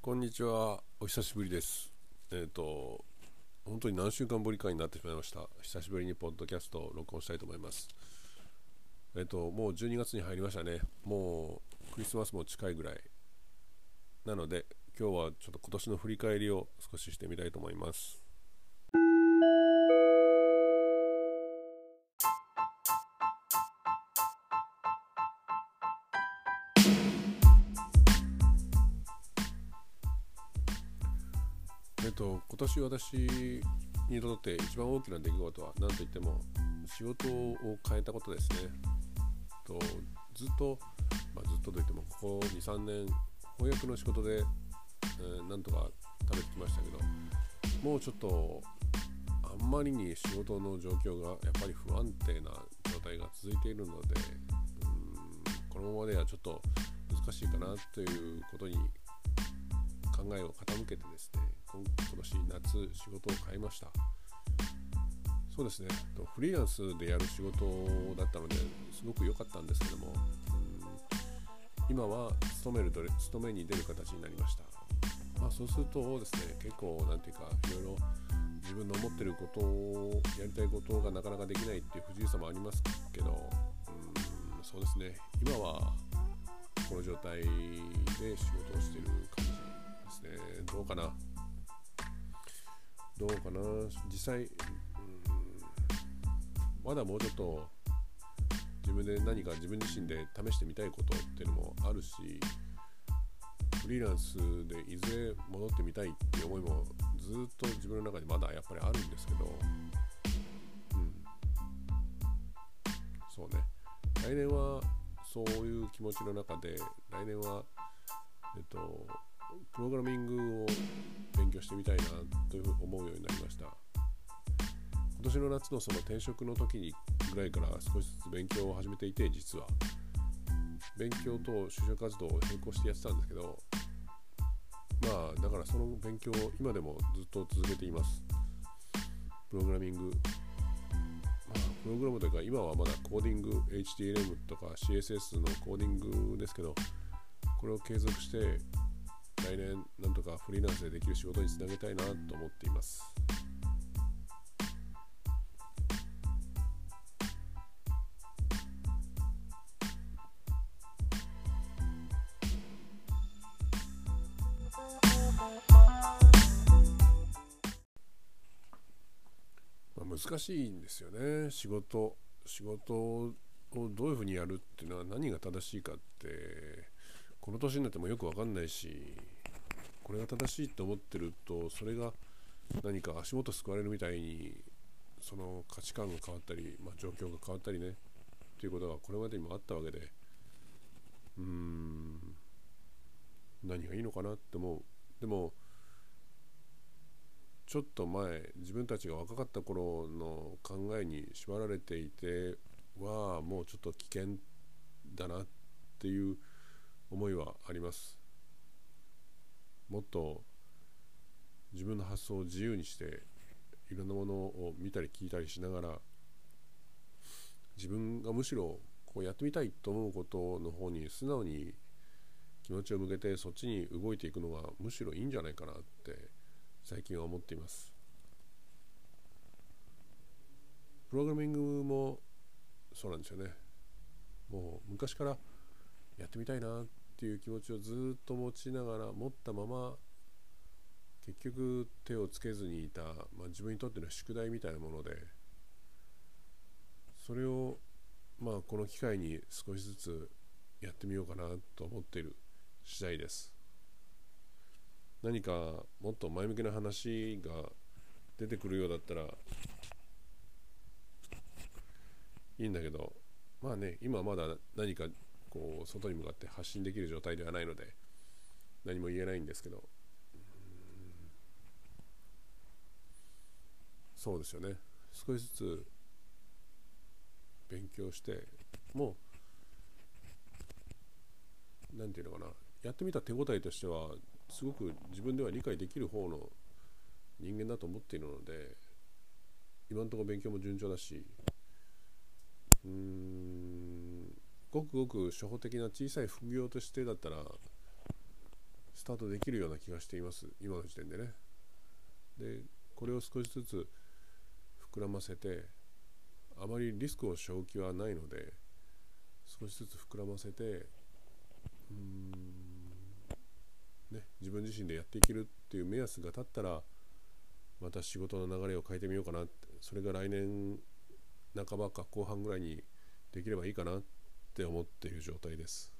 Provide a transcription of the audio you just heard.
こんにちは。お久しぶりです。えっ、と、本当に何週間ぶりかになってしまいました。久しぶりにポッドキャストを録音したいと思います。えっ、と、もう12月に入りましたね。もうクリスマスも近いぐらい。なので、今日はちょっと今年の振り返りを少ししてみたいと思います。えっと、今年私にとって一番大きな出来事は何といっても仕事を変えたことですね。とずっと、まあ、ずっとといってもここ23年翻訳の仕事で、えーなんとか食べてきましたけどもうちょっとあんまりに仕事の状況がやっぱり不安定な状態が続いているのでうんこのままではちょっと難しいかなということに考えを傾けてですね今年夏仕事を変えました。そうですね。フリーランスでやる仕事だったのですごく良かったんですけどもうん今は勤める勤めに出る形になりました。まあそうするとですね結構なんていうかいろいろ自分の思ってることをやりたいことがなかなかできないっていう不自由さもありますけどうんそうですね。今はこの状態で仕事をしている感じですね。どうかな。どうかな。実際うんまだもうちょっと自分で何か自分自身で試してみたいことっていうのもあるしフリーランスでいずれ戻ってみたいっていう思いもずっと自分の中にまだやっぱりあるんですけどうん。そうね。来年はそういう気持ちの中で来年はえっとプログラミングを勉強してみたいなという思うようになりました。今年の夏のその転職の時にぐらいから少しずつ勉強を始めていて実は。勉強と就職活動を並行してやってたんですけどまあだからその勉強を今でもずっと続けています。プログラミング。まあプログラムというか今はまだコーディング HTML とか CSS のコーディングですけどこれを継続して来年なんとかフリーランスでできる仕事につなげたいなと思っています、難しいんですよね。仕事仕事をどういうふうにやるっていうのは何が正しいかってこの年になってもよく分かんないしこれが正しいと思ってるとそれが何か足元救われるみたいにその価値観が変わったり、まあ、状況が変わったりねっていうことがこれまでにもあったわけでうーん何がいいのかなって思う。でもちょっと前自分たちが若かった頃の考えに縛られていてはもうちょっと危険だなっていう思いはあります。もっと自分の発想を自由にしていろんなものを見たり聞いたりしながら自分がむしろこうやってみたいと思うことの方に素直に気持ちを向けてそっちに動いていくのがむしろいいんじゃないかなって最近は思っています。プログラミングもそうなんですよね。もう昔からやってみたいなってっていう気持ちをずっと持ちながら持ったまま結局手をつけずにいた、まあ、自分にとっての宿題みたいなものでそれをまあこの機会に少しずつやってみようかなと思っている次第です。何かもっと前向きな話が出てくるようだったらいいんだけどまあね今まだ何かこう外に向かって発信できる状態ではないので何も言えないんですけど。そうですよね。少しずつ勉強してもう何て言うのかな。やってみた手応えとしてはすごく自分では理解できる方の人間だと思っているので今のところ勉強も順調だしうーん。ごくごく初歩的な小さい副業としてだったらスタートできるような気がしています。今の時点でね。でこれを少しずつ膨らませてあまりリスクを背負う気はないので少しずつ膨らませてうーんね自分自身でやっていけるっていう目安が立ったらまた仕事の流れを変えてみようかな。それが来年半ばか後半ぐらいにできればいいかな。って思っている状態です。